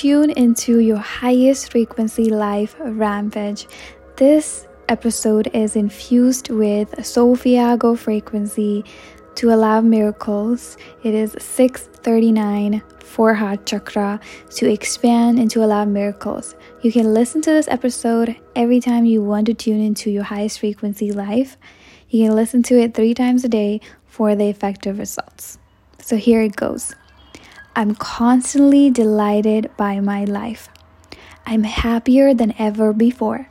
tune into your highest frequency life rampage. This episode is infused with Solfeggio frequency to allow miracles. It is 639 for heart chakra to expand and to allow miracles. You can listen to this episode every time you want to tune into your highest frequency life. You can listen to it three times a day for the effective results. So here it goes. I'm constantly delighted by my life. I'm happier than ever before.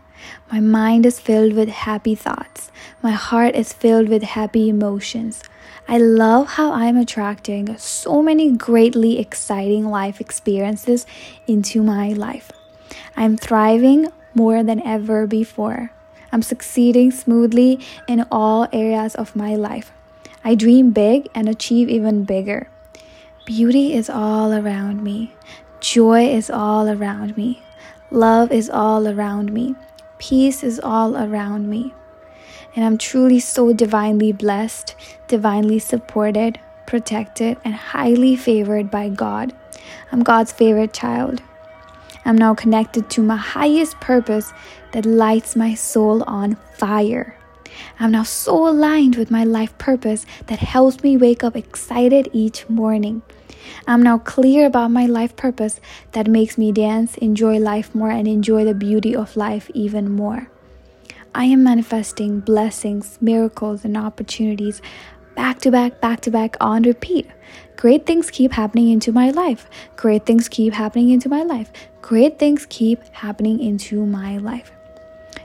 My mind is filled with happy thoughts. My heart is filled with happy emotions. I love how I'm attracting so many greatly exciting life experiences into my life. I'm thriving more than ever before. I'm succeeding smoothly in all areas of my life. I dream big and achieve even bigger. Beauty is all around me. Joy is all around me. Love is all around me. Peace is all around me. And I'm truly so divinely blessed, divinely supported, protected, and highly favored by God. I'm God's favorite child. I'm now connected to my highest purpose that lights my soul on fire. I'm now so aligned with my life purpose that helps me wake up excited each morning. I'm now clear about my life purpose that makes me dance, enjoy life more, and enjoy the beauty of life even more. I am manifesting blessings, miracles, and opportunities back to back, back to back on repeat. Great things keep happening into my life. Great things keep happening into my life. Great things keep happening into my life.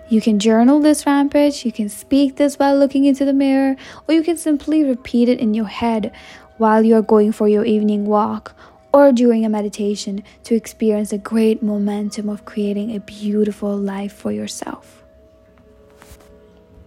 You can journal this rampage, you can speak this while looking into the mirror, or you can simply repeat it in your head while you're going for your evening walk or during a meditation to experience a great momentum of creating a beautiful life for yourself.